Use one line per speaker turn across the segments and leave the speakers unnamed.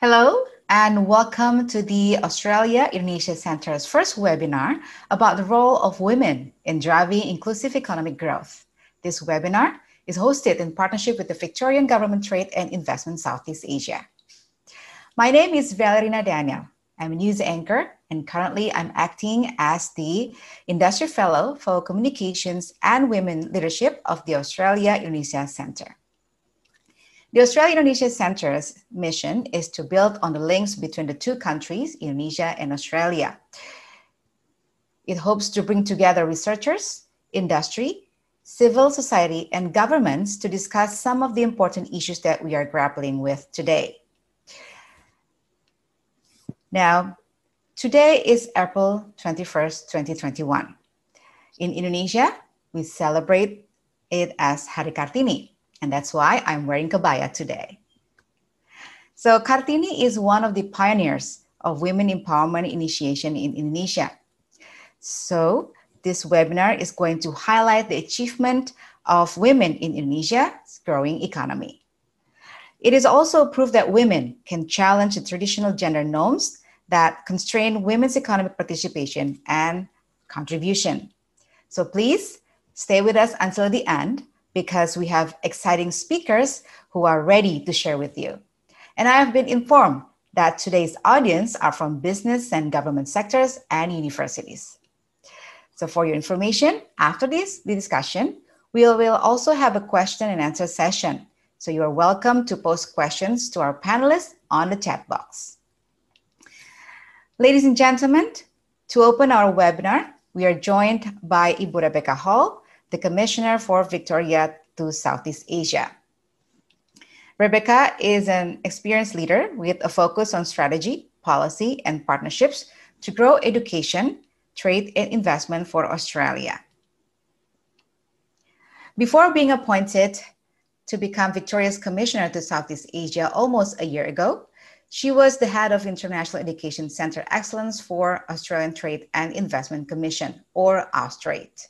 Hello, and welcome to the Australia Indonesia Centre's first webinar about the role of women in driving inclusive economic growth. This webinar is hosted in partnership with the Victorian Government Trade and Investment Southeast Asia. My name is Valerina Daniel. I'm a news anchor, and currently I'm acting as the Industry Fellow for Communications and Women Leadership of the Australia Indonesia Centre. The Australia Indonesia Centre's mission is to build on the links between the two countries, Indonesia and Australia. It hopes to bring together researchers, industry, civil society, and governments to discuss some of the important issues that we are grappling with today. Now, today is April 21st, 2021. In Indonesia, we celebrate it as Hari Kartini, and that's why I'm wearing kebaya today. So Kartini is one of the pioneers of women empowerment initiation in Indonesia. So this webinar is going to highlight the achievement of women in Indonesia's growing economy. It is also proof that women can challenge the traditional gender norms that constrain women's economic participation and contribution. So please stay with us until the end because we have exciting speakers who are ready to share with you. And I have been informed that today's audience are from business and government sectors and universities. So for your information, after this the discussion, we will also have a question and answer session. So you are welcome to post questions to our panelists on the chat box. Ladies and gentlemen, to open our webinar, we are joined by Ibu Rebecca Hall, the Commissioner for Victoria to Southeast Asia. Rebecca is an experienced leader with a focus on strategy, policy, and partnerships to grow education, trade, and investment for Australia. Before being appointed to become Victoria's Commissioner to Southeast Asia almost a year ago, she was the head of International Education Center Excellence for Australian Trade and Investment Commission, or Austrade.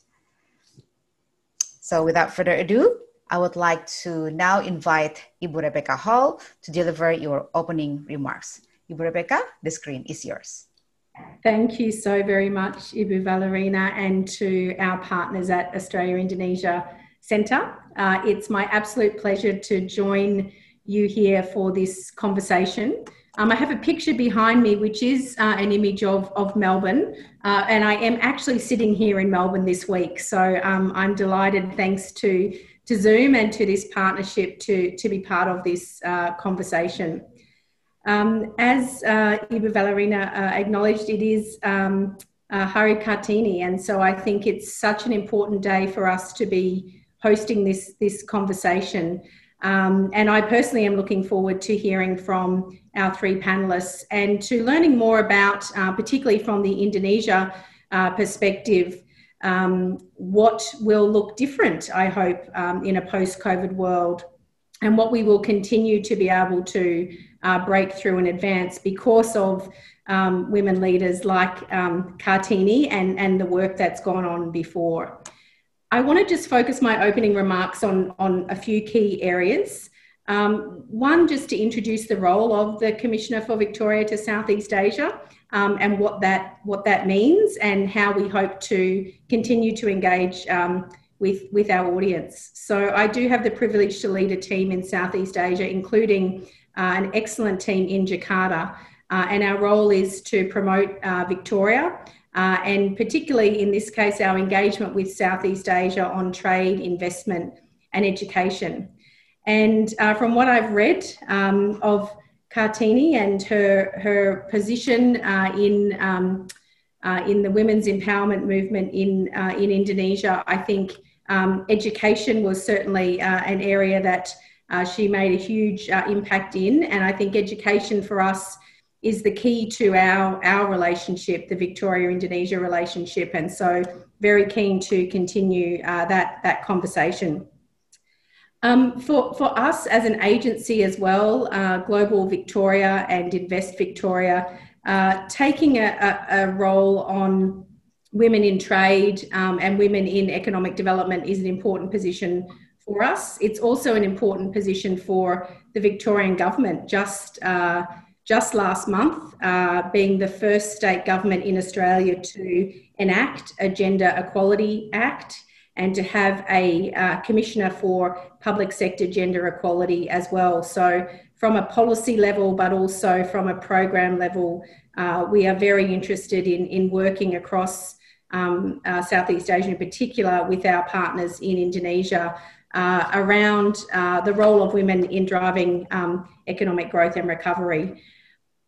So without further ado, I would like to now invite Ibu Rebecca Hall to deliver your opening remarks. Ibu Rebecca, the screen is yours.
Thank you so very much, Ibu Valerina, and to our partners at Australia Indonesia Centre. Uh, it's my absolute pleasure to join you here for this conversation. Um, I have a picture behind me, which is uh, an image of, of Melbourne, uh, and I am actually sitting here in Melbourne this week. So um, I'm delighted, thanks to, to Zoom and to this partnership, to, to be part of this uh, conversation. Um, as uh, Iba Valerina uh, acknowledged, it is um, uh, Hari Kartini, and so I think it's such an important day for us to be hosting this, this conversation. Um, and I personally am looking forward to hearing from our three panelists and to learning more about, uh, particularly from the Indonesia uh, perspective, um, what will look different, I hope, um, in a post COVID world and what we will continue to be able to uh, break through and advance because of um, women leaders like um, Kartini and, and the work that's gone on before. I want to just focus my opening remarks on, on a few key areas. Um, one, just to introduce the role of the Commissioner for Victoria to Southeast Asia um, and what that, what that means and how we hope to continue to engage um, with, with our audience. So, I do have the privilege to lead a team in Southeast Asia, including uh, an excellent team in Jakarta. Uh, and our role is to promote uh, Victoria uh, and particularly in this case, our engagement with Southeast Asia on trade, investment, and education. And uh, from what I've read um, of Kartini and her her position uh, in um, uh, in the women's empowerment movement in uh, in Indonesia, I think um, education was certainly uh, an area that she made a huge impact in, and I think education for us is the key to our our relationship, the Victoria Indonesia relationship, and so very keen to continue uh, that that conversation. Um, for for us as an agency as well, uh, Global Victoria and Invest Victoria, uh, taking a, a, a, role on women in trade um, and women in economic development is an important position for us. It's also an important position for the Victorian government. Just uh, just last month, uh, being the first state government in Australia to enact a Gender Equality Act and to have a uh, commissioner for public sector gender equality as well. So, from a policy level, but also from a program level, uh, we are very interested in, in working across um, uh, Southeast Asia in particular with our partners in Indonesia uh, around uh, the role of women in driving um, economic growth and recovery.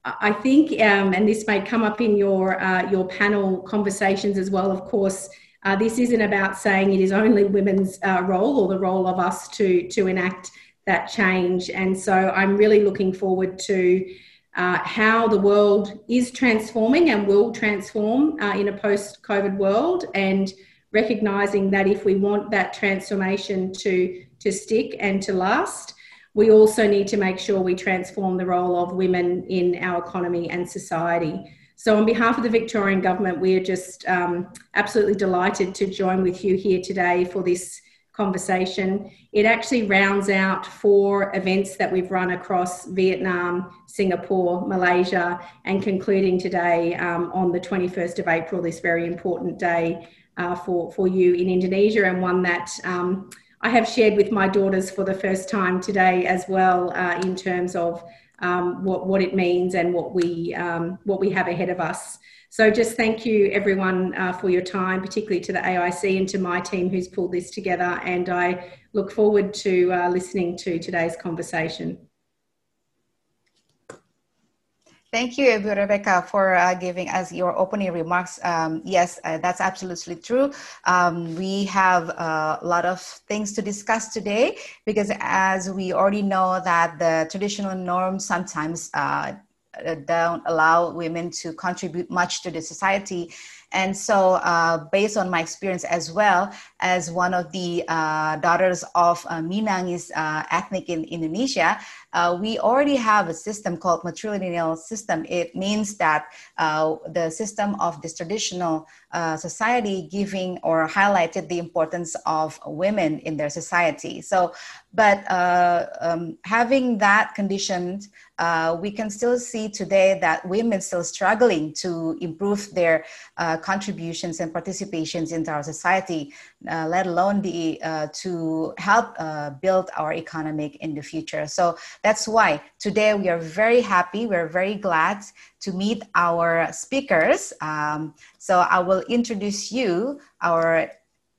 I think, um, and this may come up in your uh, your panel conversations as well. Of course, uh, this isn't about saying it is only women's uh, role or the role of us to to enact that change. And so, I'm really looking forward to uh, how the world is transforming and will transform uh, in a post-COVID world, and recognizing that if we want that transformation to to stick and to last we also need to make sure we transform the role of women in our economy and society. So, on behalf of the Victorian Government, we are just um, absolutely delighted to join with you here today for this conversation. It actually rounds out four events that we've run across Vietnam, Singapore, Malaysia, and concluding today um, on the 21st of April, this very important day uh, for, for you in Indonesia, and one that um, I have shared with my daughters for the first time today as well uh, in terms of um, what, what it means and what we, um, what we have ahead of us. So just thank you everyone uh, for your time, particularly to the AIC and to my team who's pulled this together. And I look forward to uh, listening to today's conversation.
Thank you, Rebecca, for uh, giving us your opening remarks. Um, yes, uh, that's absolutely true. Um, we have a lot of things to discuss today because, as we already know, that the traditional norms sometimes uh, don't allow women to contribute much to the society. And so, uh, based on my experience as well as one of the uh, daughters of uh, Minangis uh, ethnic in Indonesia, uh, we already have a system called matrilineal system. It means that uh, the system of this traditional uh, society giving or highlighted the importance of women in their society. So, but uh, um, having that conditioned, uh, we can still see today that women still struggling to improve their uh, contributions and participations into our society, let alone the to help build our economic in the future. So that's why today we are very happy, we're very glad to meet our speakers. Um, so I will introduce you, our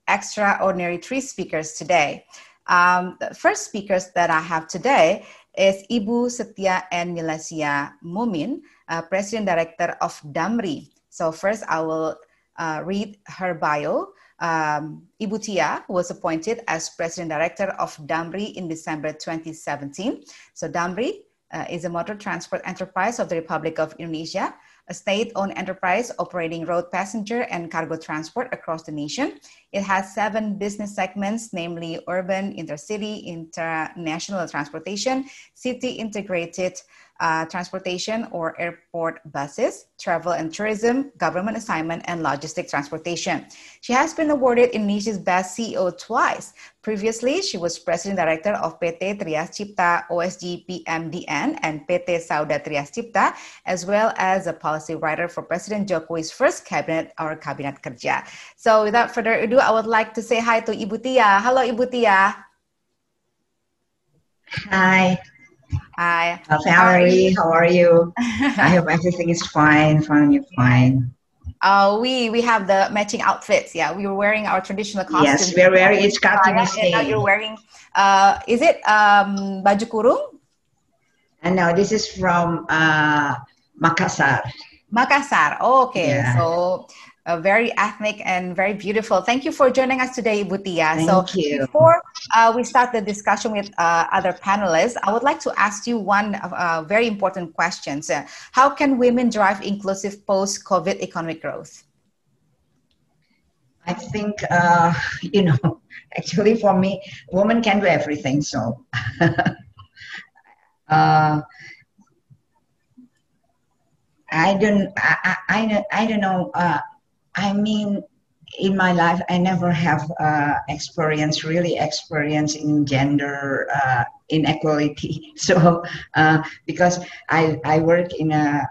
extraordinary three speakers today. Um, the first speakers that I have today is Ibu Setia and Milatia Moemin, uh, President Director of DAMRI. So first I will uh, read her bio. Um, Ibu Tia was appointed as President Director of DAMRI in December 2017. So DAMRI uh, is a motor transport enterprise of the Republic of Indonesia, a state-owned enterprise operating road passenger and cargo transport across the nation. It has seven business segments, namely urban, intercity, international transportation, city integrated uh, transportation or airport buses, travel and tourism, government assignment, and logistic transportation. She has been awarded Indonesia's Best CEO twice. Previously, she was President Director of PT Trias Cipta OSG PMDN and PT Sauda Trias Cipta, as well as a policy writer for President Jokowi's first cabinet, our Cabinet Kerja. So without further ado, I would like to say hi to Ibu Tia. Hello, Ibu Tia.
Hi.
Hi.
Valerie, how are you? I hope everything is fine, fine, you're fine.
Uh, we we have the matching outfits. Yeah, we were wearing our traditional costumes.
Yes, we're wearing it's Kartini
And now you're wearing. Uh, is it um, baju kurung?
And no, this is from uh, Makassar.
Makassar. Oh, okay. Yeah. So uh, very ethnic and very beautiful. Thank you for joining us today, Bu Tia.
Thank
so
you.
before uh, we start the discussion with uh, other panelists, I would like to ask you one uh, very important question. So how can women drive inclusive post-COVID economic growth?
I think, uh, you know, actually for me, women can do everything. So uh, I don't, I, I, I don't know I mean, in my life, I never have uh, experience, really experience in gender uh, inequality. So uh, because I I work in a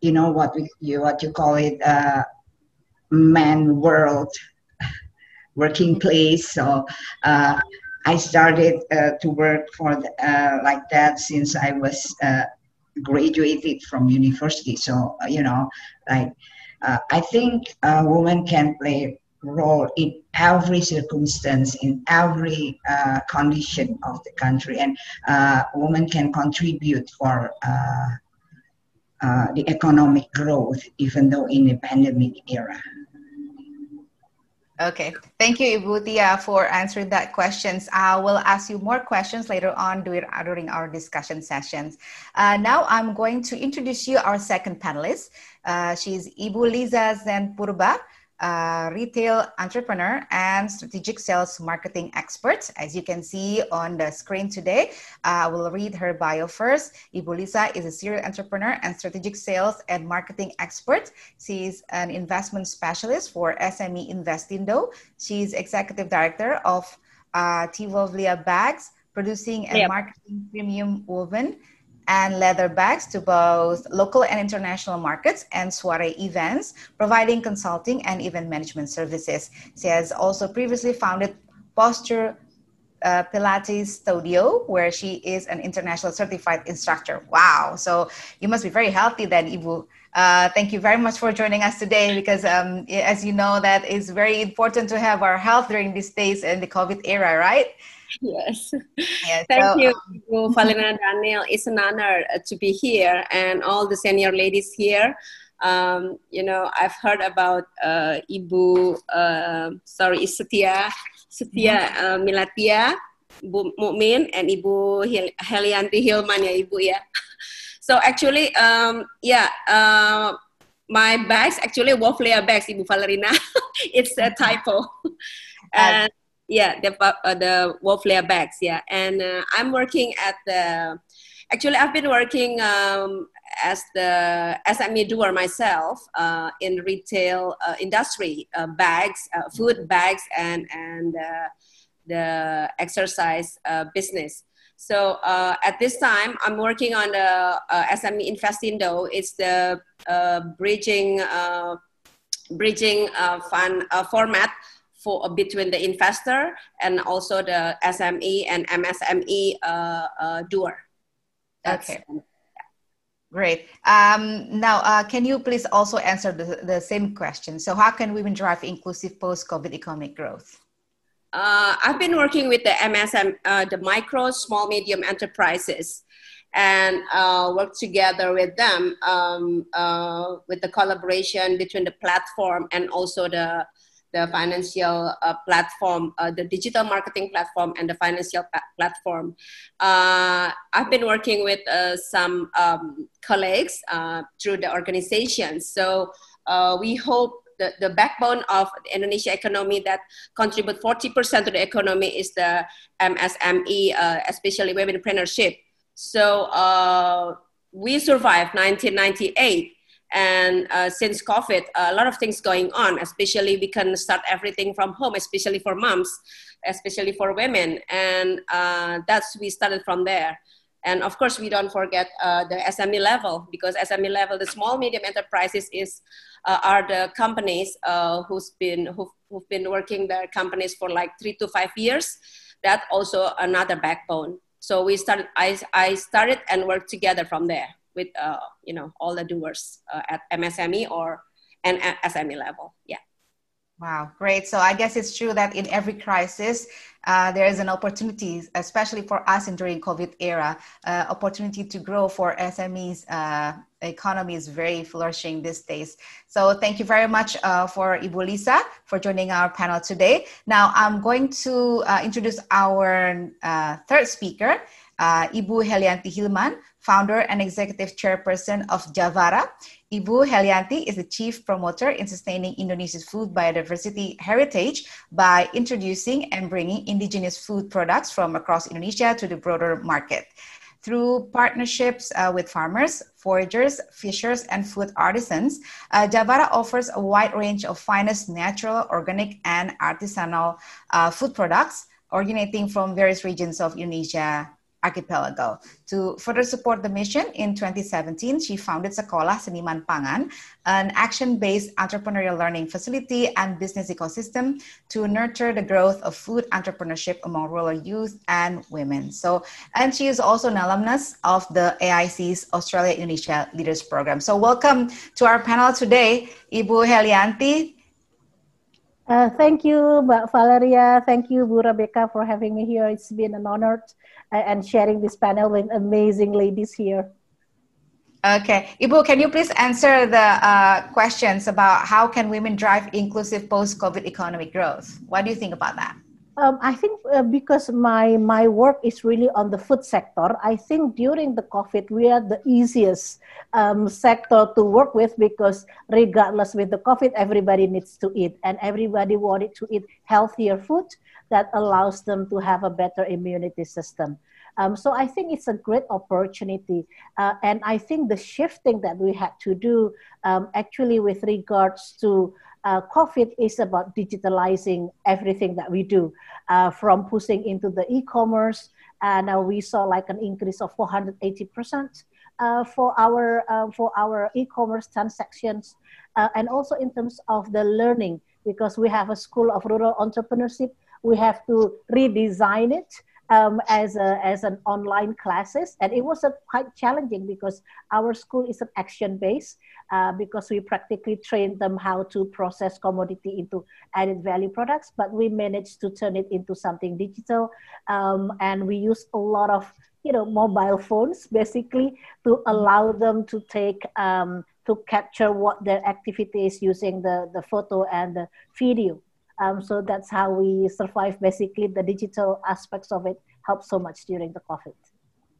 you know what we you what you call it uh, man world working place. So uh, I started uh, to work for the, like that since I was graduated from university. So you know, like uh, I think a woman can play role in every circumstance, in every uh, condition of the country, and uh, women can contribute for uh, uh the economic growth, even though in the pandemic era.
Okay, thank you, Ibu Tia, for answering that questions. I will ask you more questions later on during, our discussion sessions. Uh, now I'm going to introduce you our second panelist. Uh, she's Ibu Lisa Zen Purba uh, retail entrepreneur and strategic sales marketing expert. As you can see on the screen today, I uh, will read her bio first. Ibu Lisa is a serial entrepreneur and strategic sales and marketing expert. She is an investment specialist for SME Investindo. She's executive director of uh, Tivovlia Bags, producing and yep. marketing premium woven and leather bags to both local and international markets and soiree events, providing consulting and event management services. She has also previously founded Posture uh, Pilates studio, where she is an international certified instructor. Wow! So you must be very healthy then, Ibu. Uh, thank you very much for joining us today because, um, as you know, that is very important to have our health during these days in the COVID era, right?
Yes. Yeah, Thank so, you, um, Valena Daniel. It's an honor uh, to be here and all the senior ladies here. Um, you know, I've heard about uh, Ibu, uh, sorry, Setia, Setia uh, Milatia, Ibu Mukmin, and Ibu Hel- Helianti Hilman, ya Ibu ya. So actually, um, yeah, uh, my bags actually wolf layer bags, Ibu Valerina. it's a typo. and yeah the uh, the wolf layer bags yeah. And uh, i'm working at the actually i've been working um, as the sme doer myself uh, in retail uh, industry uh, bags uh, food bags and and the exercise business. So at this time i'm working on the sme investindo it's the bridging bridging fund format for between the investor and also the SME and MSME uh, uh, doer.
That's, okay. Great. Um, now, uh, can you please also answer the, the same question? So, how can women drive inclusive post-COVID economic growth?
Uh, I've been working with the MSM, uh, the micro, small, medium enterprises, and uh, work together with them um, uh, with the collaboration between the platform and also the the financial uh, platform, uh, the digital marketing platform, and the financial platform. Uh, I've been working with uh, some um, colleagues uh, through the organization. So uh, we hope the, the backbone of the Indonesia economy that contribute 40% to the economy is the MSME, especially women entrepreneurship. So we survived 1998 and uh, since covid a lot of things going on especially we can start everything from home especially for moms especially for women. And uh, that's we started from there. And of course we don't forget uh, the sme level because sme level the small medium enterprises is uh, are the companies uh, who's been who've, who've been working their companies for like three to five years. That also another backbone. So we started i, I started and worked together from there with uh, you know all the doers uh, at MSME or and SME level. Yeah.
Wow, great. So I guess it's true that in every crisis, uh, there is an opportunity, especially for us in during COVID era, uh, opportunity to grow for SMEs. Uh, economy is very flourishing these days. So thank you very much uh, for Ibu Lisa for joining our panel today. Now I'm going to uh, introduce our uh, third speaker, Ibu Helianti Hilman, founder and executive chairperson of Javara. Ibu Helianti is the chief promoter in sustaining Indonesia's food biodiversity heritage by introducing and bringing indigenous food products from across Indonesia to the broader market. Through partnerships uh, with farmers, foragers, fishers, and food artisans, uh, Javara offers a wide range of finest natural, organic, and artisanal uh, food products originating from various regions of Indonesia archipelago. To further support the mission, in 2017, she founded Sekolah Seniman Pangan, an action-based entrepreneurial learning facility and business ecosystem to nurture the growth of food entrepreneurship among rural youth and women. So, and she is also an alumnus of the AIC's Australia Indonesia Leaders Program. So, welcome to our panel today, Ibu Helianti.
Uh, thank you, Mbak Valeria. Thank you, Bu Rebecca, for having me here. It's been an honor and sharing this panel with amazing ladies here.
Okay, Ibu, can you please answer the uh, questions about how can women drive inclusive post-COVID economic growth? What do you think about that?
Um, I think uh, because my my work is really on the food sector, I think during the COVID we are the easiest um, sector to work with because regardless with the COVID, everybody needs to eat and everybody wanted to eat healthier food that allows them to have a better immunity system. Um, so I think it's a great opportunity, uh, and I think the shifting that we had to do um, actually with regards to uh, COVID is about digitalizing everything that we do, uh, from pushing into the e-commerce, and we saw like an increase of 480 percent uh, for our uh, for our e-commerce transactions, uh, and also in terms of the learning, because we have a school of rural entrepreneurship, we have to redesign it um, as a, as an online classes, and it was quite challenging because our school is an action based. Uh, because we practically train them how to process commodity into added value products, but we managed to turn it into something digital, um, and we use a lot of you know mobile phones basically to allow them to take um, to capture what their activity is using the the photo and the video um, so that's how we survive. Basically, the digital aspects of it help so much during the COVID.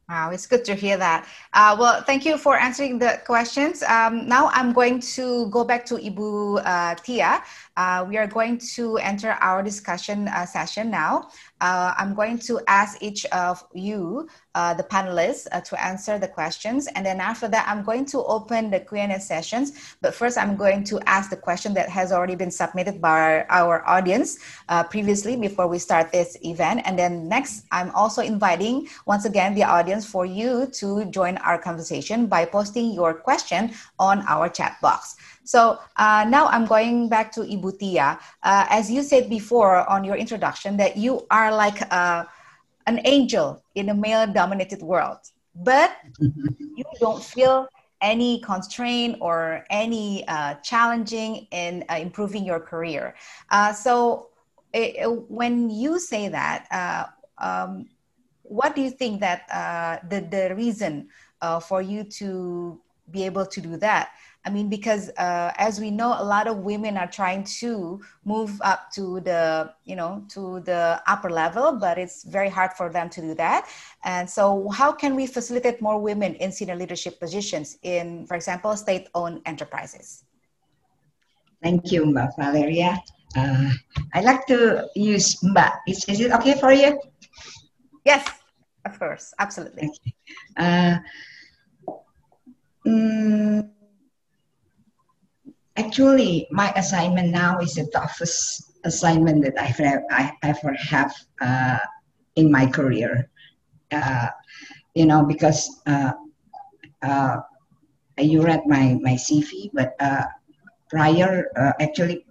Wow, it's good to hear that. Uh, well, thank you for answering the questions. Um, now I'm going to go back to Ibu uh, Tia. Uh, we are going to enter our discussion uh, session now. Uh, I'm going to ask each of you, uh, the panelists, uh, to answer the questions. And then after that, I'm going to open the Q&A sessions. But first, I'm going to ask the question that has already been submitted by our audience uh, previously before we start this event. And then next, I'm also inviting, once again, the audience for you to join our conversation by posting your question on our chat box. So uh, now I'm going back to Ibu Tia. Uh, as you said before on your introduction, that you are like uh, an angel in a male-dominated world, but you don't feel any constraint or any uh, challenging in uh, improving your career. Uh, so it, when you say that, um, what do you think that the, the reason for you to be able to do that? I mean, because uh, as we know, a lot of women are trying to move up to the, you know, to the upper level, but it's very hard for them to do that. And so, how can we facilitate more women in senior leadership positions in, for example, state-owned enterprises?
Thank you, Mbak Valeria. Uh, I like to use Mbak. Is, is it okay for you?
Yes, of course, absolutely.
Okay. Uh, mm, Actually, my assignment now is the toughest assignment that I've I ever have uh, in my career. Uh, you know, because uh, uh you read my my CV, but uh, prior, uh, actually,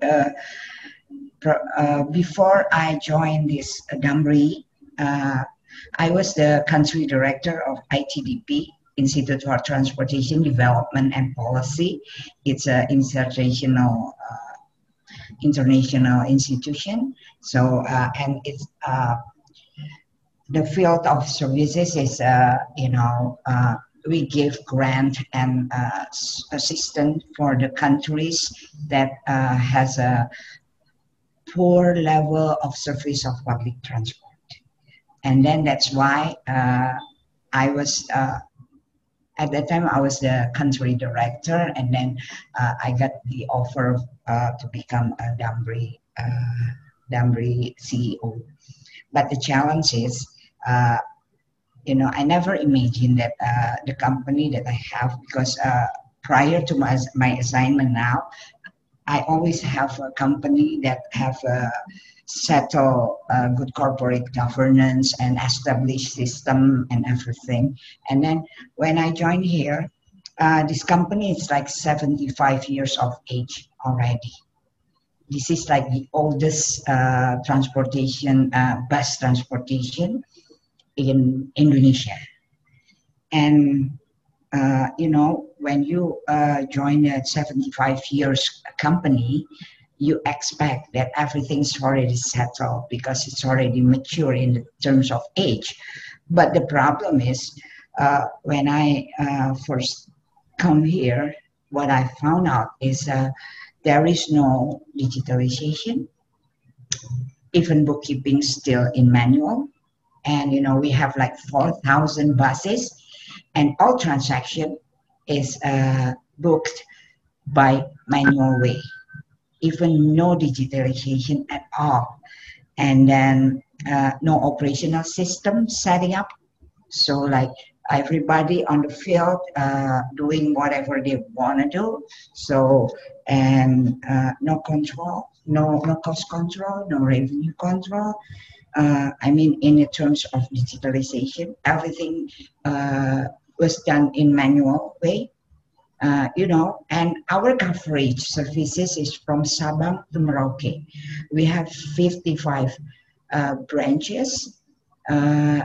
before I joined this Damri, I was the country director of ITDP, Institute for Transportation Development and Policy. It's an international uh, international institution. So uh, and it's uh, the field of services is uh, you know uh, we give grant and uh, assistance for the countries that has a poor level of service of public transport, and then that's why. I was at that time I was the country director, and then uh, I got the offer uh, to become a Damri uh, Damri CEO. But the challenge is, uh, you know, I never imagined that uh, the company that I have, because uh, prior to my, my assignment now, I always have a company that have a settle uh, good corporate governance and establish system and everything. And then when I joined here, uh, this company is like 75 years of age already. This is like the oldest uh, transportation, uh, bus transportation in Indonesia. And uh, you know, when you uh, join a 75 years company, you expect that everything's already settled because it's already mature in terms of age. But the problem is, uh, when I uh, first come here, what I found out is uh, there is no digitalization. Even bookkeeping still in manual, and you know we have like 4,000 buses and all transaction is uh, booked by manual way even no digitalization at all. And then uh, no operational system setting up. So like everybody on the field uh, doing whatever they want to do. So and uh, no control no no cost control no revenue control. Uh, I mean, in terms of digitalization, everything uh, was done in manual way. Uh, you know, and our coverage services is from Sabang to Merauke. We have 55 uh, branches uh,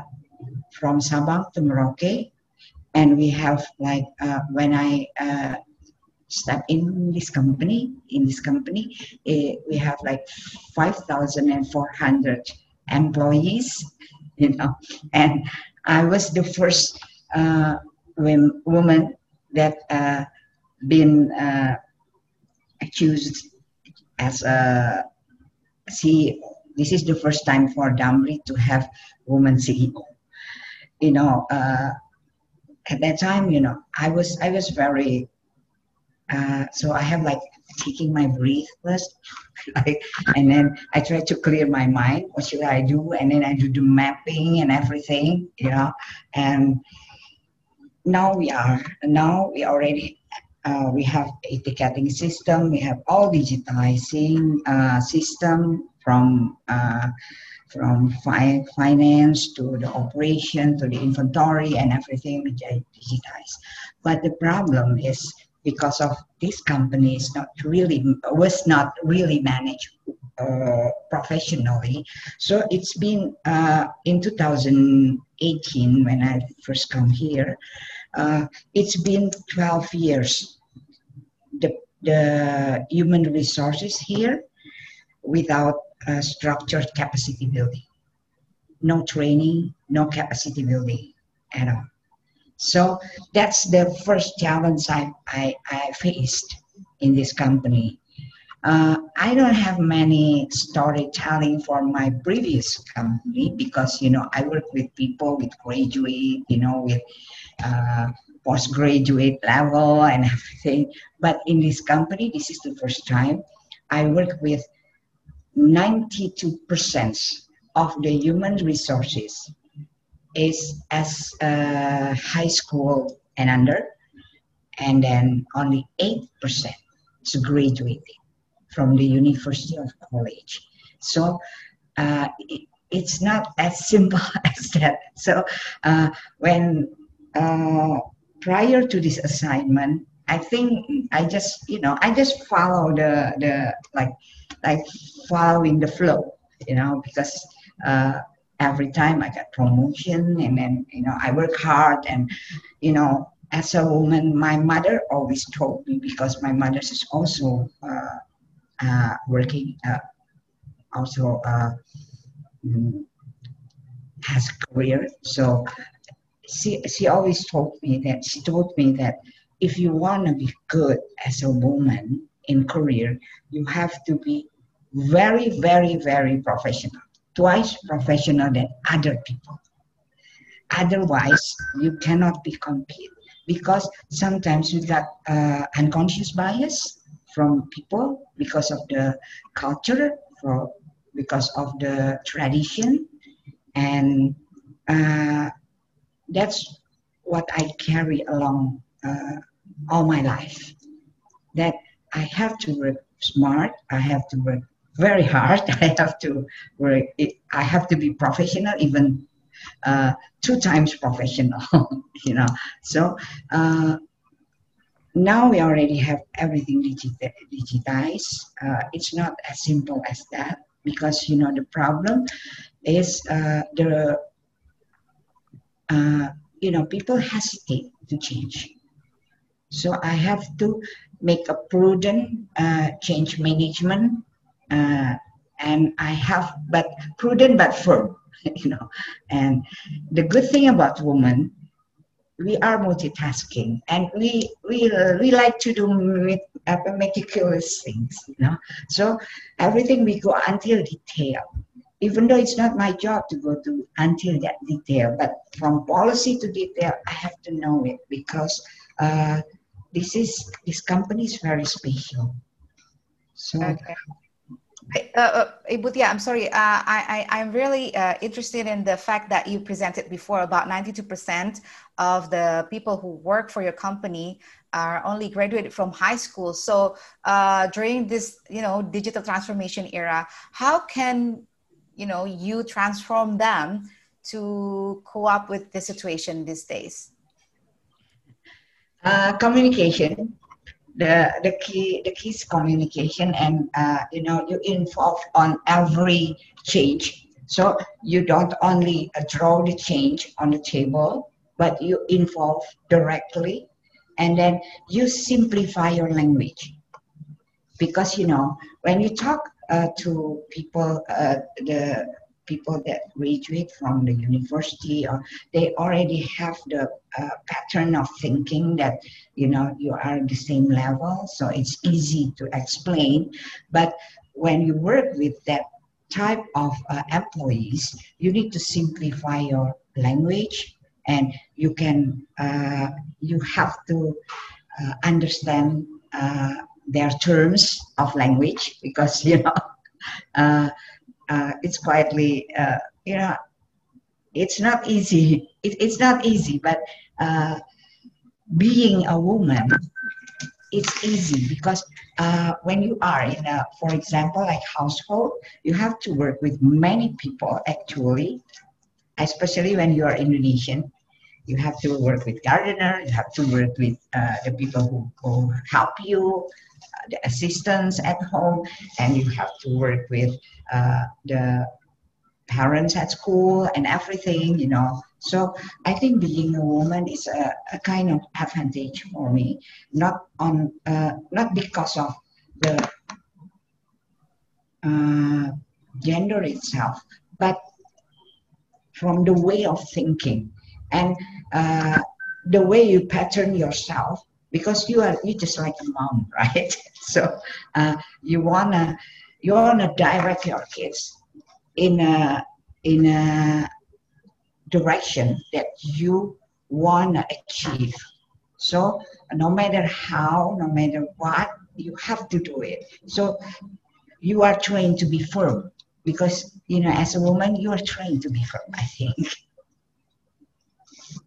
from Sabang to Merauke, and we have like uh, when I uh, step in this company, in this company, eh, we have like 5,400 employees, you know, and I was the first uh, woman that uh, been uh, accused as a CEO. This is the first time for Damri to have woman CEO. You know, uh, at that time, you know, I was I was very uh, so I have like taking my breath first, like, and then I try to clear my mind. What should I do? And then I do the mapping and everything, you know. And now we are now we already uh, we have a ticketing system. We have all digitizing uh, system from uh, from fi- finance to the operation to the inventory and everything we digitize. But the problem is because of this company is not really was not really managed uh, professionally. So it's been uh, in 2018 when I first come here. Uh, it's been 12 years. The, the human resources here without structured capacity building. No training, no capacity building at all. So that's the first challenge I, I, I faced in this company. Uh, I don't have many storytelling for my previous company because you know I work with people with graduate, you know, with uh, postgraduate level and everything. But in this company, this is the first time I work with 92% of the human resources is as uh, high school and under, and then only 8% is graduating from the University of College. So uh, it, it's not as simple as that. So uh, when uh, prior to this assignment, I think I just you know I just follow the the like like following the flow, you know, because uh, every time I get promotion and then you know I work hard and you know as a woman my mother always told me because my mother is also uh, uh, working uh, also uh, mm, has a career. So she, she always told me that she told me that if you want to be good as a woman in career you have to be very very very professional twice professional than other people. Otherwise, you cannot be compete because sometimes you got uh, unconscious bias from people because of the culture, for, because of the tradition, and uh, that's what I carry along uh, all my life. That I have to work smart. I have to work very hard. I have to work. I have to be professional, even uh, two times professional. you know. So uh, now we already have everything digit- digitized. Uh, it's not as simple as that because you know the problem is uh, the uh, you know people hesitate to change. So I have to make a prudent uh, change management, uh, and I have but prudent but firm, you know. And the good thing about women we are multitasking and we we uh, we like to do uh, meticulous things you know so everything we go until detail even though it's not my job to go to until that detail but from policy to detail i have to know it because uh, this is this company is very special so okay.
Uh, uh, Ibu Tia, I'm sorry. Uh, I, I, am really uh, interested in the fact that you presented before about 92% of the people who work for your company are only graduated from high school. So uh, during this, you know, digital transformation era, how can, you know, you transform them to co-op with the situation these days?
Uh, communication. The the key the key is communication and uh, you know you involve on every change. So you don't only uh, draw the change on the table but you involve directly. And then you simplify your language. Because you know when you talk uh, to people uh, the people that graduate from the university or they already have the uh, pattern of thinking that you know you are the same level so it's easy to explain. But when you work with that type of uh, employees you need to simplify your language and you can uh, you have to uh, understand their terms of language because you know uh, uh, it's quietly, uh, you know, it's not easy. It, it's not easy, but uh, being a woman, it's easy because uh, when you are in a, for example, like household, you have to work with many people actually, especially when you are Indonesian. You have to work with gardener. You have to work with uh, the people who, who help you, the assistants at home, and you have to work with uh, the parents at school and everything, you know. So I think being a woman is a, a kind of advantage for me, not on uh, not because of the uh, gender itself, but from the way of thinking and uh, the way you pattern yourself because you are you just like a mom, right? So uh, you wanna you wanna direct your kids in a in a direction that you wanna achieve. So no matter how, no matter what, you have to do it. So you are trained to be firm because you know as a woman you are trained to be firm. I think.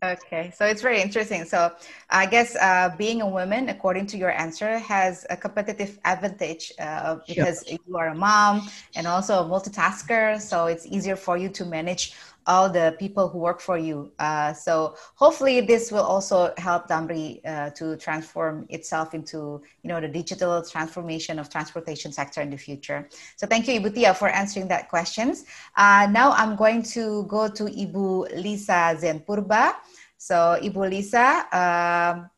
Okay, so it's very interesting. So I guess uh, being a woman, according to your answer, has a competitive advantage uh, because sure. you are a mom and also a multitasker. So it's easier for you to manage all the people who work for you. Uh, so hopefully this will also help Damri uh, to transform itself into, you know, the digital transformation of transportation sector in the future. So thank you, Ibu Tia, for answering that questions. Uh, now I'm going to go to Ibu Lisa Zen Purba. So Ibu Lisa, um,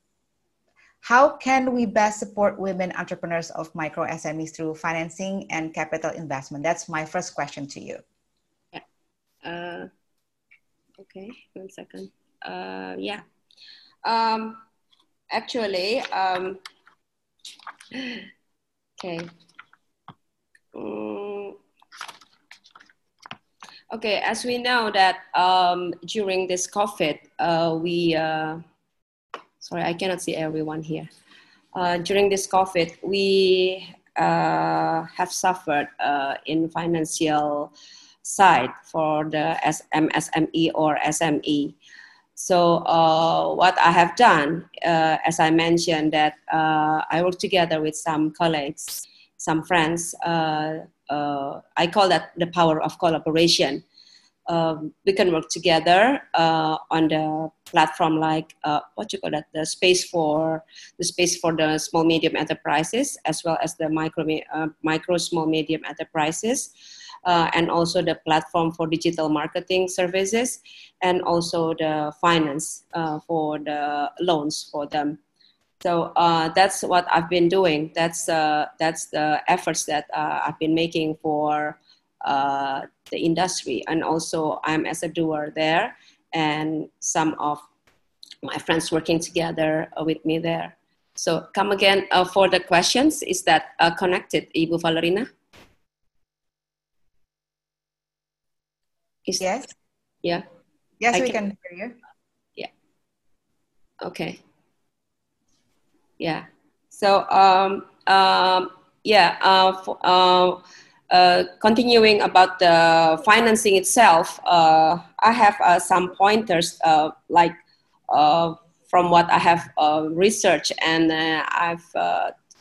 how can we best support women entrepreneurs of micro SMEs through financing and capital investment? That's my first question to you.
Uh, Okay, one second. Uh, yeah. Um, actually, um, okay. Um, okay, as we know that um, during this COVID, uh, we, uh, sorry, I cannot see everyone here. Uh, during this COVID, we uh, have suffered uh, in financial side for the MSME or SME. So uh, what I have done, uh, as I mentioned, that uh, I work together with some colleagues some friends. Uh, uh, I call that the power of collaboration. Um, we can work together uh, on the platform like what you call that the space for the space for the small medium enterprises as well as the micro micro small medium enterprises uh, and also the platform for digital marketing services and also the finance uh, for the loans for them so uh, that's what I've been doing. That's uh, that's the efforts that I've been making for the industry, and also I'm as a doer there, and some of my friends working together with me there. So come again uh, for the questions. Is that uh, connected, Ibu Valerina?
Is, yes.
Yeah.
Yes, I we can, can hear you.
Yeah. Okay yeah so um, um, yeah uh, for, uh, uh, continuing about the financing itself uh, i have uh, some pointers uh, like uh from what i have uh, researched and i've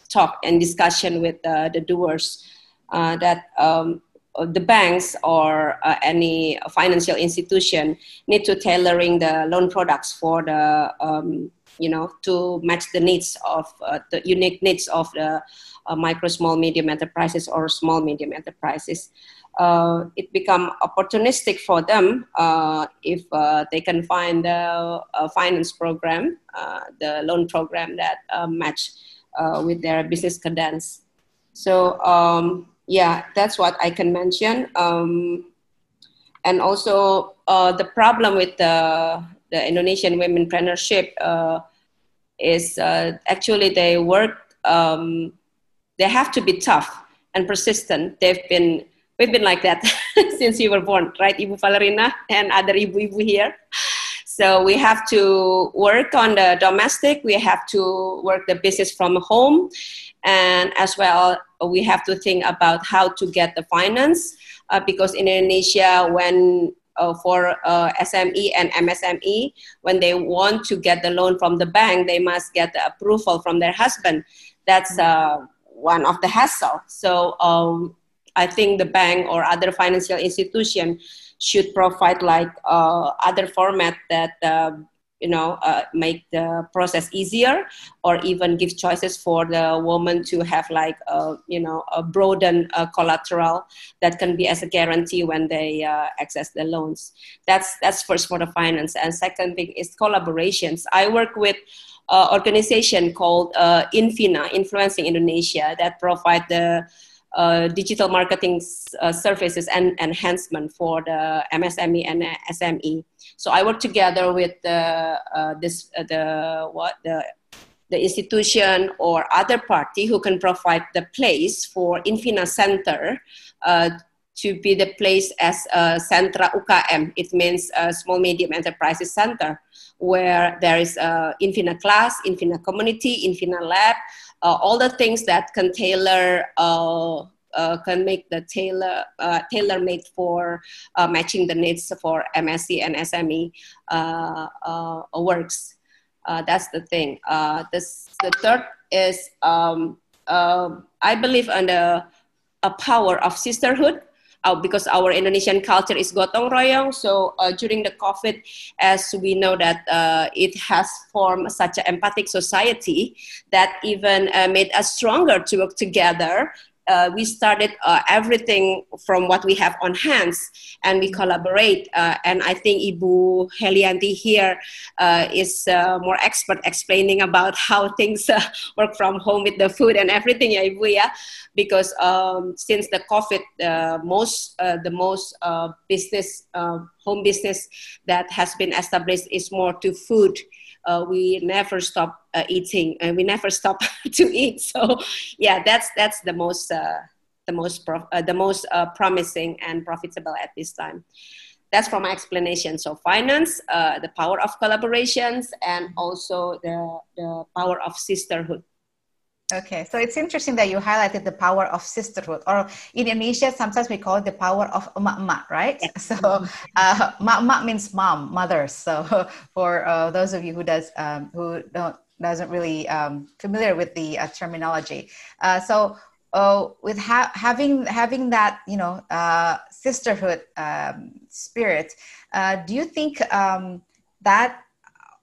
talked and discussion with the doers that um, the banks or uh, any financial institution need to tailoring the loan products for the um, you know to match the needs of uh, the unique needs of the uh, micro small medium enterprises or small medium enterprises. Uh, it become opportunistic for them uh, if uh, they can find a finance program uh, the loan program that match with their business cadence. So um, yeah that's what i can mention um, and also the problem with the the Indonesian womenpreneurship uh, is uh, actually they work. Um, they have to be tough and persistent. They've been we've been like that since you were born, right, Ibu Valerina and other Ibu Ibu here. So we have to work on the domestic. We have to work the business from home, and as well we have to think about how to get the finance uh, because in Indonesia when uh, for uh, SME and MSME, when they want to get the loan from the bank, they must get the approval from their husband. That's uh, one of the hassle. So um, I think the bank or other financial institution should provide like uh, other format that uh, you know uh, make the process easier or even give choices for the woman to have like a, you know a broadened uh, collateral that can be as a guarantee when they uh, access the loans. That's that's first for the finance. And second thing is collaborations. I work with uh, organization called uh, Infina, Influencing Indonesia, that provide the uh, digital marketing uh, services and enhancement for the MSME and SME. So I work together with the uh, this uh, the what the the institution or other party who can provide the place for Infina Center uh, to be the place as a Centra UKM. It means a small medium enterprises center where there is a Infina class, Infina community, Infina lab, all the things that can tailor uh, uh, can make the tailor uh, tailor made for uh, matching the needs for MSC and SME uh, uh, works. Uh, that's the thing. this the third is um, I believe in the power of sisterhood uh, because our Indonesian culture is gotong royong. So uh, during the COVID, as we know that uh, it has formed such an empathic society that even uh, made us stronger to work together uh, we started uh, everything from what we have on hands and we collaborate. Uh, and I think Ibu Helianti here uh, is uh, more expert explaining about how things uh, work from home with the food and everything, yeah, Ibu, yeah? Because um, since the COVID, most, the most business, home business that has been established is more to food uh, we never stop uh, eating and we never stop to eat. So yeah that's that's the most uh, the most prof- uh, the most uh, promising and profitable at this time. That's from my explanation. So finance uh, the power of collaborations and also the, the power of sisterhood
Okay, so it's interesting that you highlighted the power of sisterhood, or in Indonesia, sometimes we call it the power of emak-emak, right? So, uh, emak means mom, mother. So, for uh, those of you who does um, who don't doesn't really um, familiar with the uh, terminology, uh, so uh, with ha- having having that you know uh, sisterhood um, spirit, uh, do you think um, that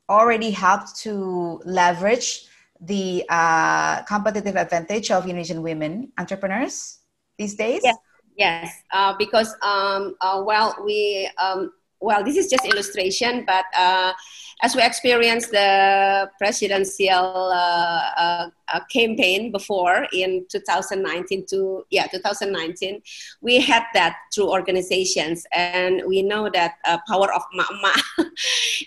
already helped to leverage the uh, competitive advantage of Indonesian women entrepreneurs these days?
Yes, yes, uh, because um, uh, well, we um, well, this is just illustration, but uh, as we experienced the presidential uh, uh, uh campaign before in 2019 to yeah 2019, we had that through organizations, and we know that uh, power of mama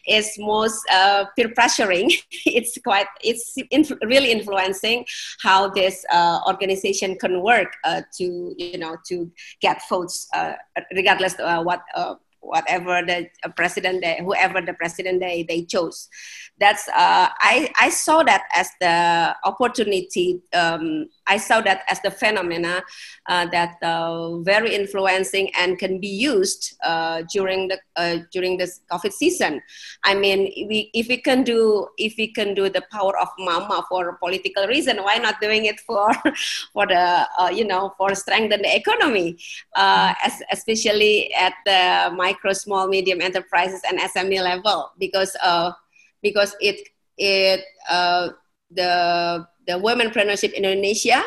is most uh, peer pressuring. it's quite it's inf- really influencing how this organization can work to you know to get votes regardless what whatever the president they, whoever the president they, they chose. That's uh, I, I saw that as the opportunity um, i saw that as the phenomena uh, that uh, very influencing and can be used uh, during the uh, during this covid season. I mean we, if we can do if we can do the power of mama for political reason why not doing it for for the uh, you know for strengthen the economy? As, especially at the micro small medium enterprises and sme level because because it it uh, the the womenpreneurship in Indonesia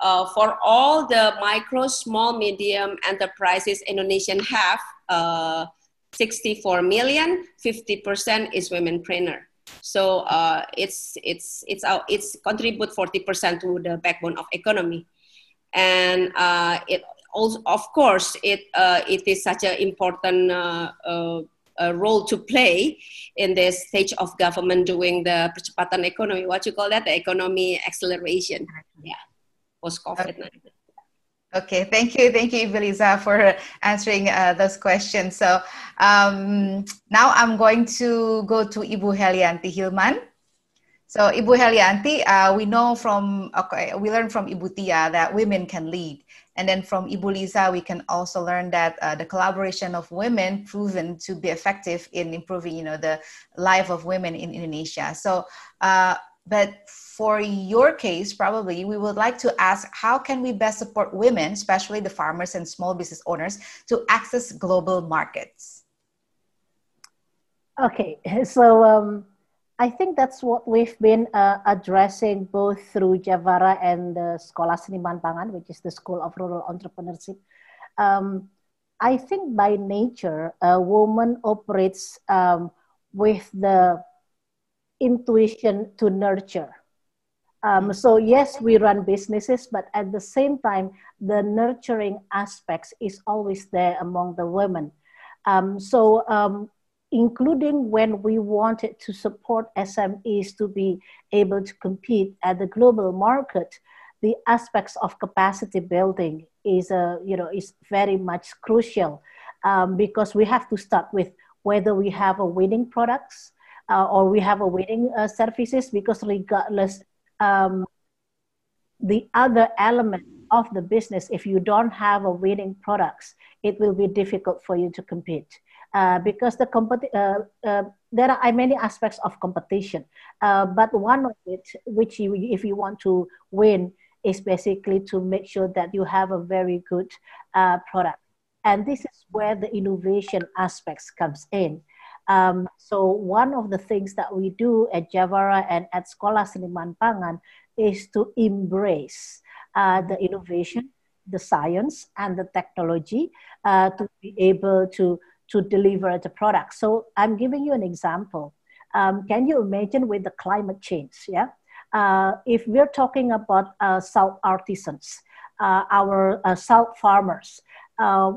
uh, for all the micro, small, medium enterprises Indonesian have uh, 64 million, 50% is womenpreneur. So uh, it's it's it's uh, it's contribute 40% to the backbone of economy, and uh, it also of course it uh, it is such an important uh, a role to play in this stage of government doing the percepatan economy. What you call that? The economy acceleration. Yeah, post COVID.
Okay. okay. thank you, thank you, Ibu for answering uh, those questions. So um, now I'm going to go to Ibu Helianti Hilman. So Ibu Helianti, uh, we know from okay, we learned from Ibu Tia that women can lead. And then from Ibu Lisa, we can also learn that uh, the collaboration of women proven to be effective in improving, you know, the life of women in Indonesia. So, uh, but for your case, probably we would like to ask, how can we best support women, especially the farmers and small business owners, to access global markets?
Okay, so um, I think that's what we've been uh, addressing both through Javara and the Sekolah Seniman Pangan, which is the School of Rural Entrepreneurship. Um, I think by nature, a woman operates um, with the intuition to nurture. Um, so yes, we run businesses, but at the same time, the nurturing aspects is always there among the women. Um, so um, including when we wanted to support SMEs to be able to compete at the global market, the aspects of capacity building is, uh, you know, is very much crucial um, because we have to start with whether we have a winning products uh, or we have a winning uh, services because regardless um, the other element of the business if you don't have a winning products it will be difficult for you to compete uh, because the competi- uh, uh, there are many aspects of competition, uh, but one of it, which you, if you want to win, is basically to make sure that you have a very good uh, product, and this is where the innovation aspects comes in. Um, so one of the things that we do at Javara and at Sekolah Seniman Pangan is to embrace the innovation, the science, and the technology to be able to to deliver the product. So I'm giving you an example. Um, can you imagine with the climate change? Yeah, uh, if we're talking about uh, salt artisans, uh, our uh, salt farmers, uh,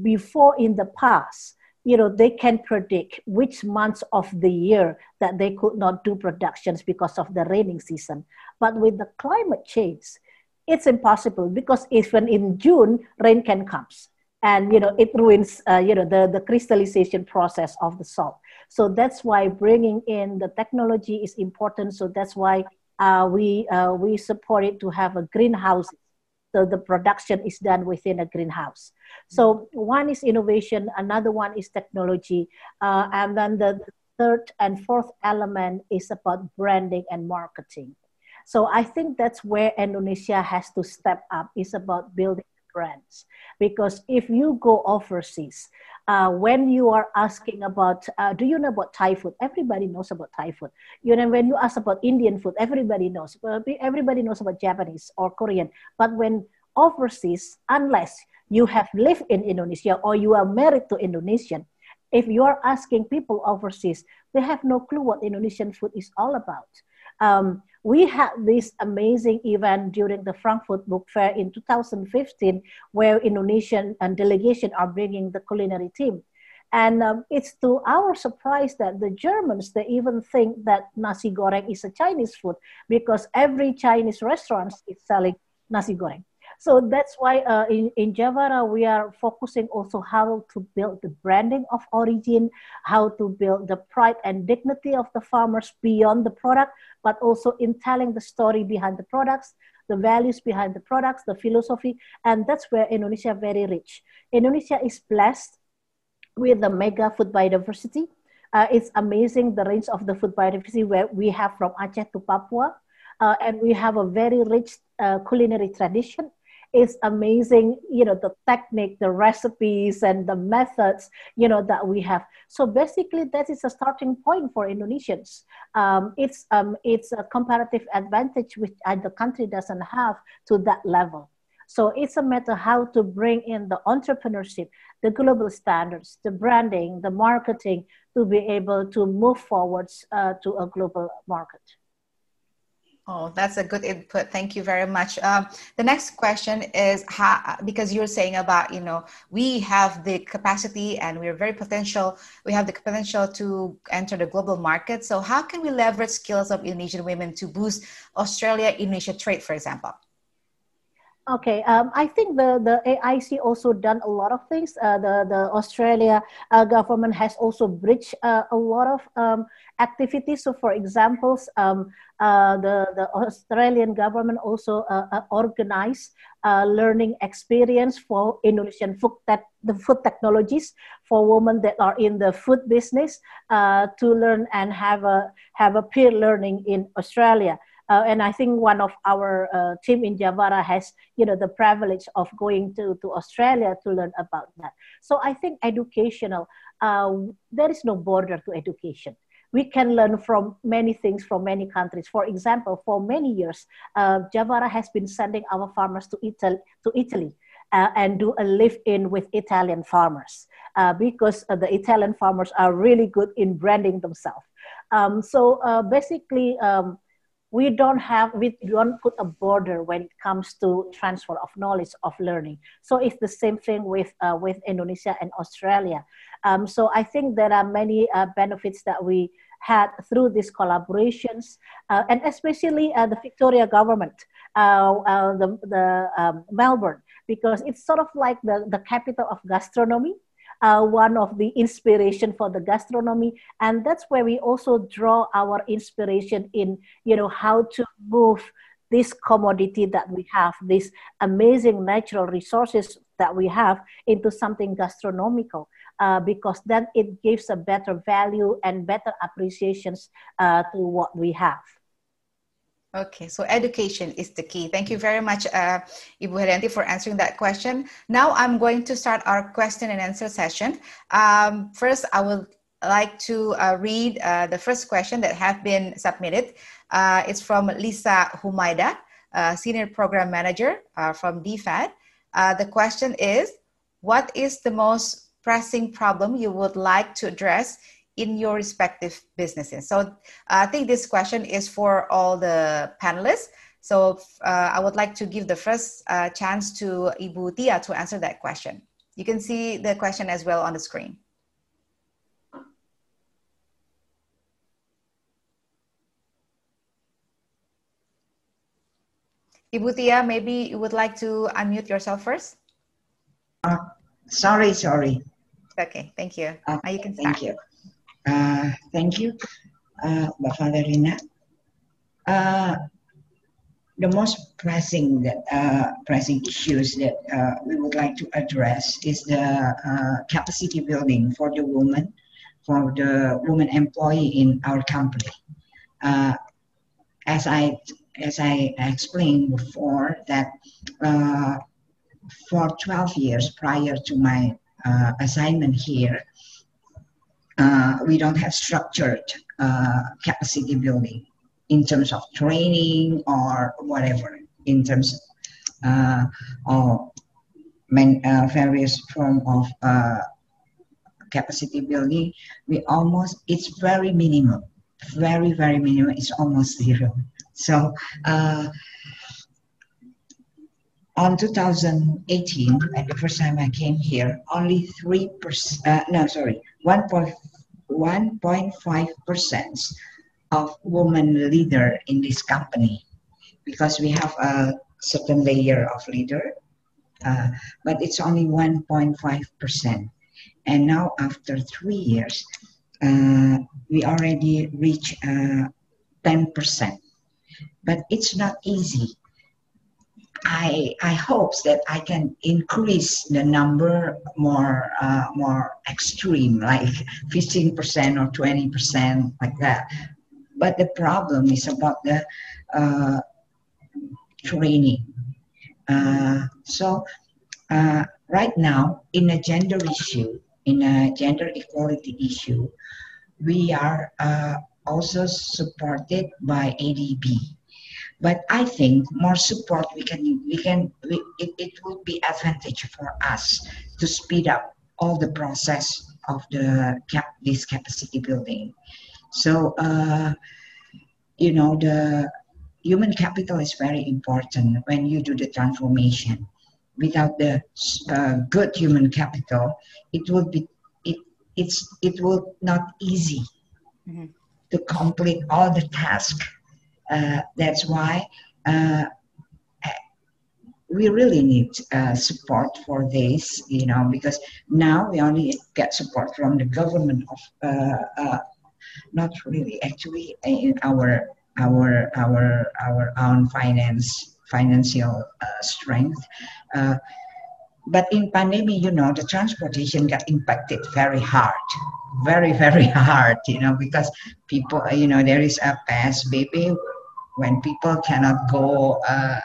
before in the past, you know, they can predict which months of the year that they could not do productions because of the raining season. But with the climate change, it's impossible because even in June, rain can come and you know it ruins uh, you know the, the crystallization process of the salt. So that's why bringing in the technology is important. So that's why uh, we uh, we support it to have a greenhouse so the production is done within a greenhouse. So one is innovation another one is technology uh, and then the third and fourth element is about branding and marketing. So I think that's where Indonesia has to step up. It's about building brands. Because if you go overseas, uh, when you are asking about, uh, do you know about Thai food? Everybody knows about Thai food. You know, when you ask about Indian food, everybody knows. Everybody knows about Japanese or Korean. But when overseas, unless you have lived in Indonesia or you are married to Indonesian, if you are asking people overseas, they have no clue what Indonesian food is all about. Um, we had this amazing event during the Frankfurt Book Fair in 2015, where Indonesian and delegation are bringing the culinary team. And um, it's to our surprise that the Germans, they even think that nasi goreng is a Chinese food because every Chinese restaurant is selling nasi goreng. So that's why uh, in, in Javara, we are focusing also how to build the branding of origin, how to build the pride and dignity of the farmers beyond the product, but also in telling the story behind the products, the values behind the products, the philosophy. And that's where Indonesia very rich. Indonesia is blessed with the mega food biodiversity. Uh, it's amazing the range of the food biodiversity where we have from Aceh to Papua. Uh, and we have a very rich uh, culinary tradition it's amazing you know the technique the recipes and the methods you know that we have. So basically that is a starting point for indonesians. Um, it's um, it's a comparative advantage which the country doesn't have to that level. So it's a matter how to bring in the entrepreneurship the global standards the branding the marketing to be able to move forwards uh, to a global market
Oh, that's a good input. Thank you very much. Um, the next question is how, because you're saying about, you know, we have the capacity and we're very potential. We have the potential to enter the global market. So how can we leverage skills of Indonesian women to boost Australia-Indonesia trade, for example?
Okay, um, I think the, the AIC also done a lot of things. Uh, the the Australia uh, government has also bridged uh, a lot of um, activities. So, for examples, um, uh, the the Australian government also uh, uh, organized learning experience for Indonesian food that the food technologies for women that are in the food business to learn and have a have a peer learning in Australia. Uh, and I think one of our uh, team in Javara has, you know, the privilege of going to, to Australia to learn about that. So I think educational, uh, there is no border to education. We can learn from many things from many countries. For example, for many years, uh, Javara has been sending our farmers to Italy, to Italy uh, and do a live-in with Italian farmers uh, because the Italian farmers are really good in branding themselves. Um, so basically, um, we don't have we don't put a border when it comes to transfer of knowledge of learning. So it's the same thing with uh, with indonesia and australia. Um, so i think there are many uh, benefits that we had through these collaborations uh, and especially uh, the victoria government uh, uh, the, the um, melbourne because it's sort of like the, the capital of gastronomy uh, one of the inspiration for the gastronomy. And that's where we also draw our inspiration in you know how to move this commodity that we have these amazing natural resources that we have into something gastronomical uh, because then it gives a better value and better appreciations uh, to what we have
Okay, so education is the key. Thank you very much, uh, Ibu Helianti, for answering that question. Now I'm going to start our question and answer session. Um, first, I would like to uh, read uh, the first question that have been submitted. Uh, it's from Lisa Humaida, uh, Senior Program Manager uh, from DFAT. Uh, the question is, what is the most pressing problem you would like to address in your respective businesses? So I think this question is for all the panelists. So uh, I would like to give the first uh, chance to Ibu Tia to answer that question. You can see the question as well on the screen. Ibu Tia, maybe you would like to unmute yourself first?
Uh, sorry, sorry.
Okay, thank you.
Uh, now you can start. Thank you. Uh, thank you, uh, Mbak Valerina. Uh, the most pressing that uh, pressing issues that uh, we would like to address is the uh, capacity building for the woman, for the woman employee in our company. Uh, as I as I explained before, that uh, for 12 years prior to my uh, assignment here, uh, we don't have structured uh, capacity building in terms of training or whatever, in terms uh, of many, uh, various form of uh, capacity building. We almost, it's very minimal, very, very minimal. It's almost zero. So on 2018, at the first time I came here, only 3%, uh, no, sorry, 1.5% of women leader in this company because we have a certain layer of leader, uh, but it's only 1.5%. And now after three years, uh, we already reach 10%. Uh, but it's not easy I I hope that I can increase the number more uh, more extreme, like 15% or 20%, like that. But the problem is about the uh, training. Uh, so uh, right now, in a gender issue, in a gender equality issue, we are uh, also supported by ADB but I think more support we can we can we, it, it will be advantage for us to speed up all the process of the cap this capacity building. So uh, you know the human capital is very important when you do the transformation. Without the uh, good human capital, it will be it it's it will not easy mm-hmm. to complete all the tasks that's why uh, we really need uh, support for this, you know, because now we only get support from the government of, uh, uh, not really actually in our our our our own finance financial uh, strength. but in pandemic, you know, the transportation got impacted very hard, very very hard, you know, because people, you know, there is a PSBB when people cannot go uh,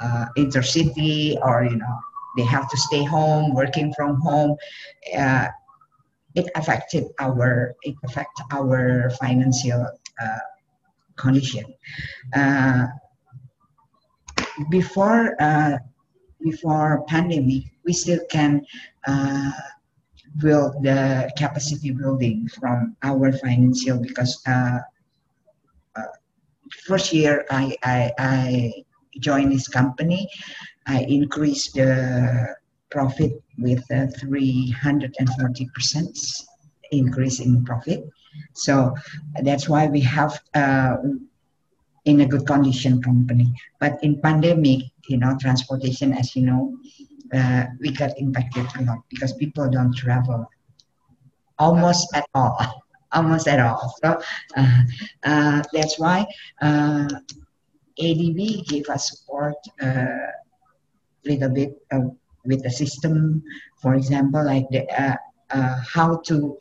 uh, intercity or you know they have to stay home working from home uh, it affected our it affect our financial uh, condition. Uh, before uh, before pandemic we still can build the capacity building from our financial because first year I, I, I joined this company, I increased the profit with 340% increase in profit. So that's why we have uh, in a good condition company. But in pandemic, you know, transportation, as you know, uh, we got impacted a lot because people don't travel almost at all almost at all. So uh, uh, that's why uh, ADB gave us support a uh, little bit with the system, for example, like the, uh, uh, how to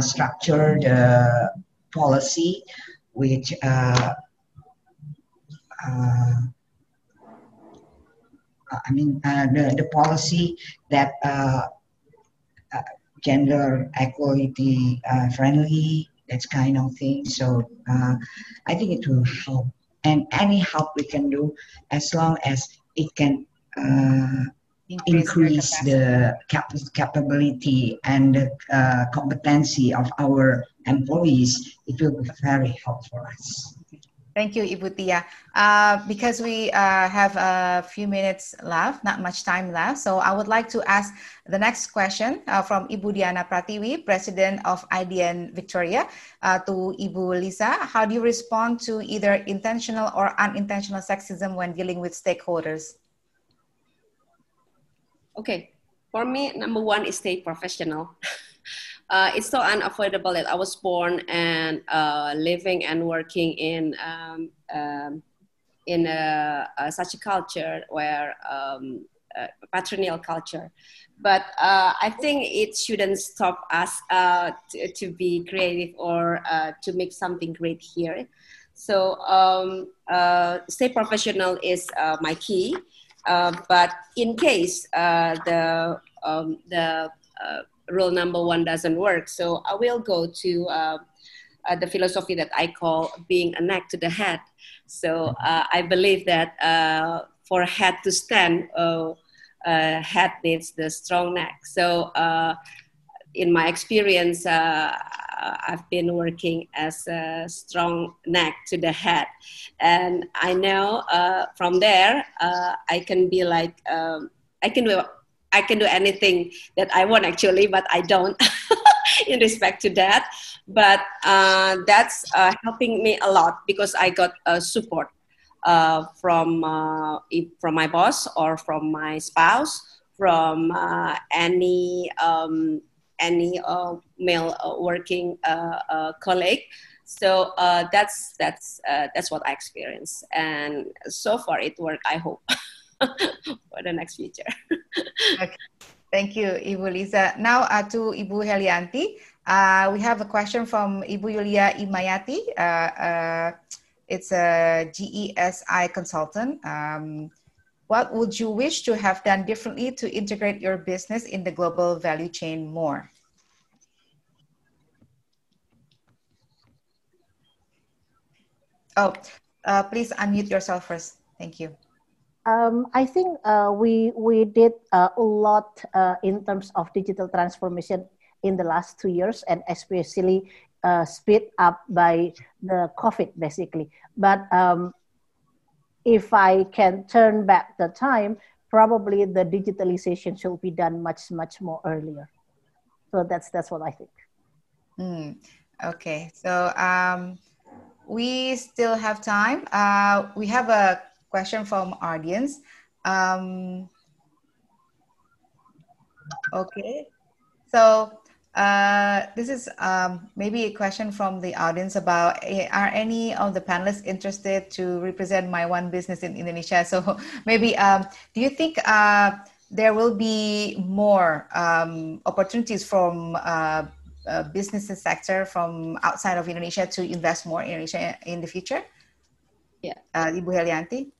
structure the policy, which I mean, the, the policy that gender equality uh, friendly, that kind of thing. So uh, I think it will help. And any help we can do, as long as it can uh, increase, the cap- capability and the uh, competency of our employees, it will be very helpful for us.
Thank you, Ibu Tia. Uh, because we uh, have a few minutes left, not much time left, so I would like to ask the next question uh, from Ibu Diana Pratiwi, President of IDN Victoria, uh, to Ibu Lisa. How do you respond to either intentional or unintentional sexism when dealing with stakeholders?
Okay, for me, number one is stay professional. uh, it's so unavoidable that I was born and uh, living and working in um, um, in a, a, such a culture where um, patrilineal culture. But uh, I think it shouldn't stop us uh, to, to, be creative or uh, to make something great here. So um, uh, stay professional is uh, my key. Uh, but in case uh, the um, the uh, rule number one doesn't work, so I will go to uh, the philosophy that I call being a neck to the head. So I believe that for a head to stand, head needs the strong neck. So in my experience, uh, I've been working as a strong neck to the head. And I know uh, from there, uh, I can be like, um, I can do, I can do anything that I want actually, but I don't in respect to that. But uh, that's uh, helping me a lot because I got support uh, from, from my boss or from my spouse, from any um, any uh, male uh, working uh, colleague. So that's that's that's what I experienced, and so far it worked. I hope for the next future.
okay. Thank you, Ibu Lisa. Now uh, to Ibu Helianti. Uh, we have a question from Ibu Yulia Imayati. Uh, it's a GESI consultant. Um, what would you wish to have done differently to integrate your business in the global value chain more? Oh, uh, please unmute yourself first. Thank you.
Um, I think uh, we we did uh, a lot uh, in terms of digital transformation in the last two years, and especially uh, speed up by the COVID, basically. But um, if I can turn back the time, probably the digitalization should be done much much more earlier. So that's that's what I think.
Mm, okay, so. Um, we still have time. Uh, we have a question from audience. Um, okay, so uh, this is um, maybe a question from the audience about eh, are any of the panelists interested to represent my one business in Indonesia? So maybe um, do you think uh, there will be more um, opportunities from uh, uh, business sector from outside of Indonesia to invest more in Indonesia in the future?
Yeah.
Uh, Ibu Helianti?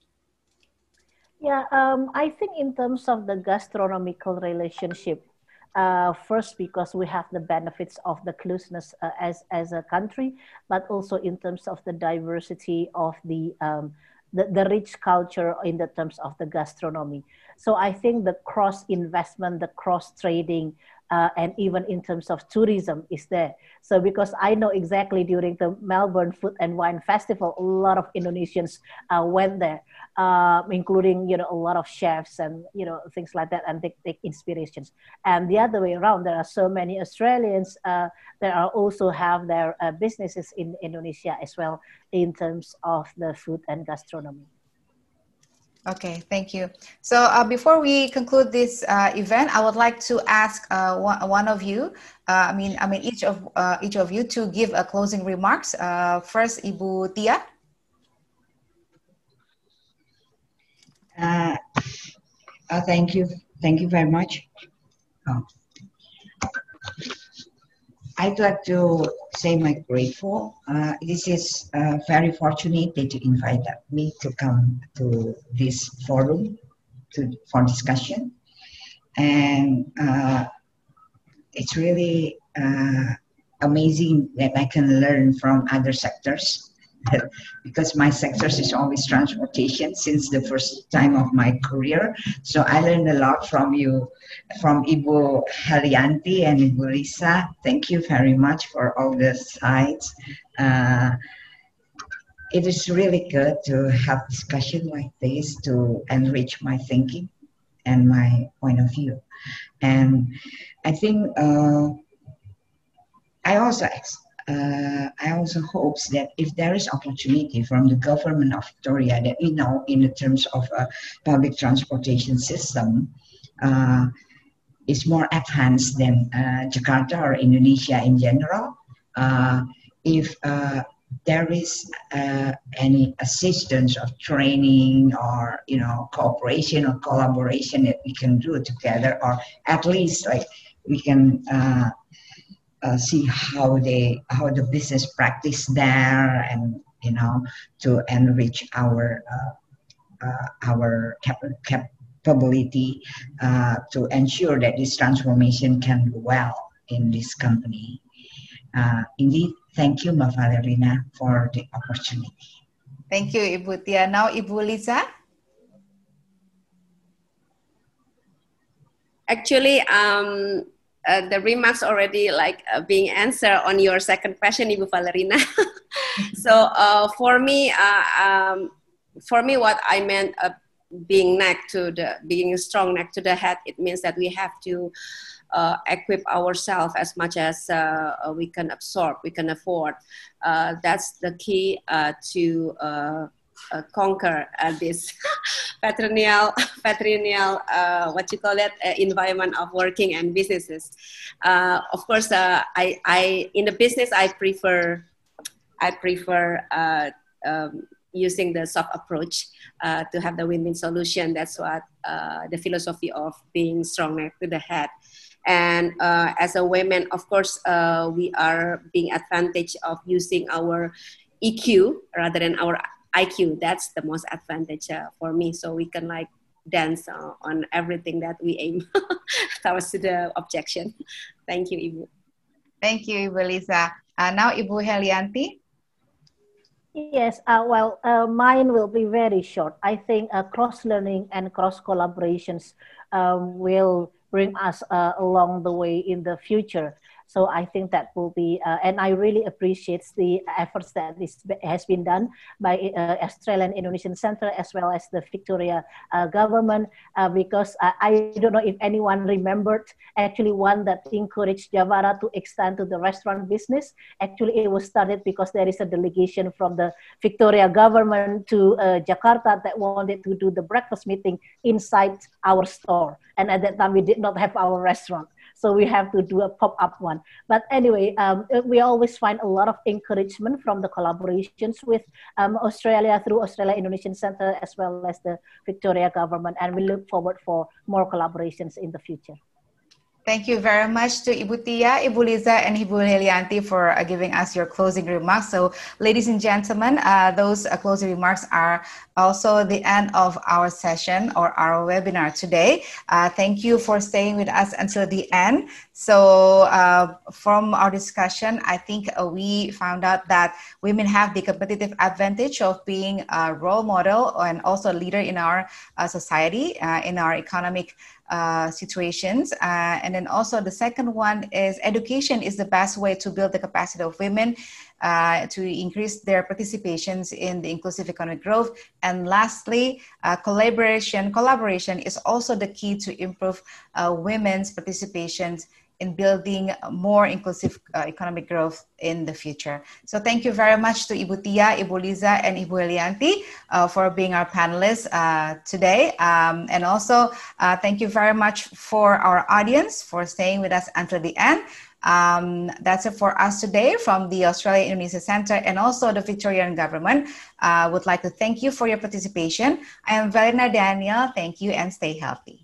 Yeah, um, I think in terms of the gastronomical relationship, uh, first because we have the benefits of the closeness uh, as as a country, but also in terms of the diversity of the, um, the the rich culture in the terms of the gastronomy. So I think the cross investment, the cross trading, uh, and even in terms of tourism is there. So because I know exactly during the Melbourne Food and Wine Festival, a lot of Indonesians uh, went there, uh, including you know a lot of chefs and you know things like that, and they take inspirations. And the other way around, there are so many Australians uh, that are also have their uh, businesses in Indonesia as well in terms of the food and gastronomy.
Okay, thank you. So uh, before we conclude this uh, event, I would like to ask uh, one, of you, uh, I mean, I mean each of uh, each of you to give a closing remarks. Uh, first, Ibu Tia.
thank you, thank you very much. Oh. I'd like to say my grateful. Uh, this is uh, very fortunate that you invited me to come to this forum to, for discussion. And uh, it's really uh, amazing that I can learn from other sectors because my sector is always transportation since the first time of my career. So I learned a lot from you, from Ibu Helianti and Ibu Lisa. Thank you very much for all the sites. Uh, it is really good to have discussion like this to enrich my thinking and my point of view. And I think uh, I also uh, I also hope that if there is opportunity from the government of Victoria that we know in the terms of a public transportation system uh, is more advanced than uh, Jakarta or Indonesia in general. Uh, if uh, there is uh, any assistance of training or you know cooperation or collaboration that we can do together, or at least like we can uh, see how they how the business practice there and you know, to enrich our uh, uh, our cap- capability uh, to ensure that this transformation can go well in this company. Uh, indeed, thank you, Mbak Valerina, for the opportunity.
Thank you, Ibu Tia. Now, Ibu Lisa.
Actually, um, uh, the remarks already like uh, being answered on your second question, Ibu Valerina. so uh, for me, uh, um, for me, what I meant uh, being neck to the being strong neck to the head, it means that we have to equip ourselves as much as we can absorb, we can afford. that's the key to conquer uh, this patrilineal, patrilineal uh, what you call it, uh, environment of working and businesses. Uh, of course, uh, I, I, in the business, I prefer, I prefer um, using the soft approach to have the win-win solution. That's what the philosophy of being strong to the head. And as a women, of course, we are being advantage of using our EQ rather than our IQ. That's the most advantage uh, for me. So we can like dance uh, on everything that we aim towards the objection. Thank you, Ibu.
Thank you, Ibu Lisa. Uh, now, Ibu Helianti.
Yes, uh, well, uh, mine will be very short. I think uh, cross learning and cross collaborations um, will bring us uh, along the way in the future. So I think that will be, uh, and I really appreciate the efforts that this has been done by uh, Australian Indonesian Center as well as the Victoria uh, government, uh, because I, I, don't know if anyone remembered actually one that encouraged Javara to extend to the restaurant business. Actually, it was started because there is a delegation from the Victoria government to uh, Jakarta that wanted to do the breakfast meeting inside our store. And at that time, we did not have our restaurant so we have to do a pop-up one. But anyway um, we always find a lot of encouragement from the collaborations with um, australia through australia indonesian center as well as the victoria government. And we look forward for more collaborations in the future
Thank you very much to Ibu Tia, Ibu Lisa, and Ibu Helianti for uh, giving us your closing remarks. So, ladies and gentlemen, uh, those uh, closing remarks are also the end of our session or our webinar today. Uh, thank you for staying with us until the end. So, uh, from our discussion, I think uh, we found out that women have the competitive advantage of being a role model and also a leader in our society, in our economic uh, situations. Uh, and then also the second one is education is the best way to build the capacity of women uh, to increase their participations in the inclusive economic growth. And lastly, uh, collaboration. Collaboration is also the key to improve uh, women's participations in building more inclusive uh, economic growth in the future. So thank you very much to Ibu Tia, Ibu Lisa, and Ibu Helianti uh, for being our panelists uh, today. Um, and also uh, thank you very much for our audience for staying with us until the end. Um, that's it for us today from the Australia Indonesia Center and also the Victorian government. I uh, would like to thank you for your participation. I am Valerina Daniel. Thank you and stay healthy.